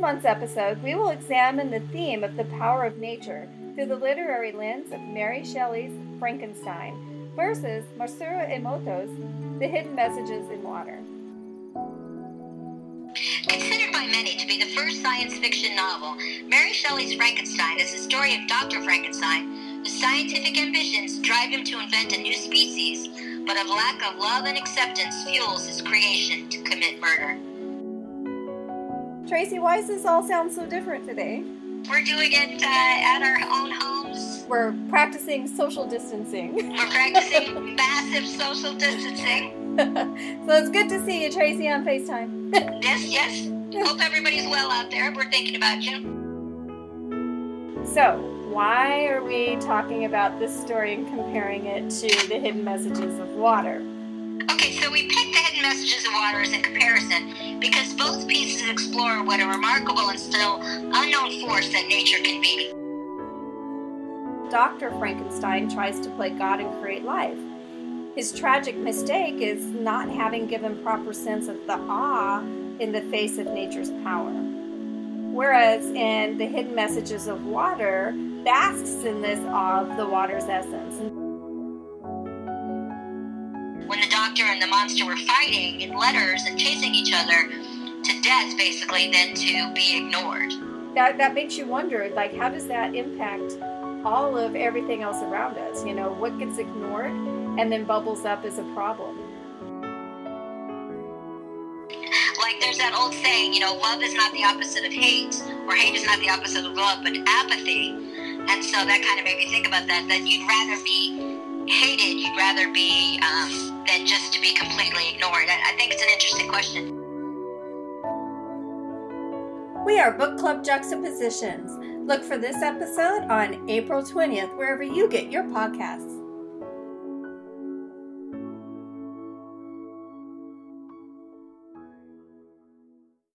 month's episode, we will examine the theme of the power of nature through the literary lens of Mary Shelley's Frankenstein versus Masaru Emoto's The Hidden Messages in Water. Considered by many to be the first science fiction novel, Mary Shelley's Frankenstein is the story of Dr. Frankenstein, whose scientific ambitions drive him to invent a new species, but of lack of love and acceptance fuels his creation to commit murder. Tracy, why does this all sound so different today? We're doing it uh, at our own homes. We're practicing social distancing. We're practicing massive social distancing. so it's good to see you, Tracy, on FaceTime. yes, yes. Hope everybody's well out there. We're thinking about you. So, why are we talking about this story and comparing it to the hidden messages of water? Messages of water as a comparison because both pieces explore what a remarkable and still unknown force that nature can be. Dr. Frankenstein tries to play God and create life. His tragic mistake is not having given proper sense of the awe in the face of nature's power. Whereas in the hidden messages of water, basks in this awe of the water's essence. Doctor and the monster were fighting in letters and chasing each other to death, basically, then to be ignored. That, that makes you wonder, like, how does that impact all of everything else around us? You know, what gets ignored and then bubbles up as a problem? like there's that old saying, you know, love is not the opposite of hate, or hate is not the opposite of love, but apathy. And so that kind of made me think about that, that you'd rather be hated, you'd rather be um, than just to be completely ignored. I, I think it's an interesting question. We are Book Club Juxtapositions. Look for this episode on April 20th, wherever you get your podcasts.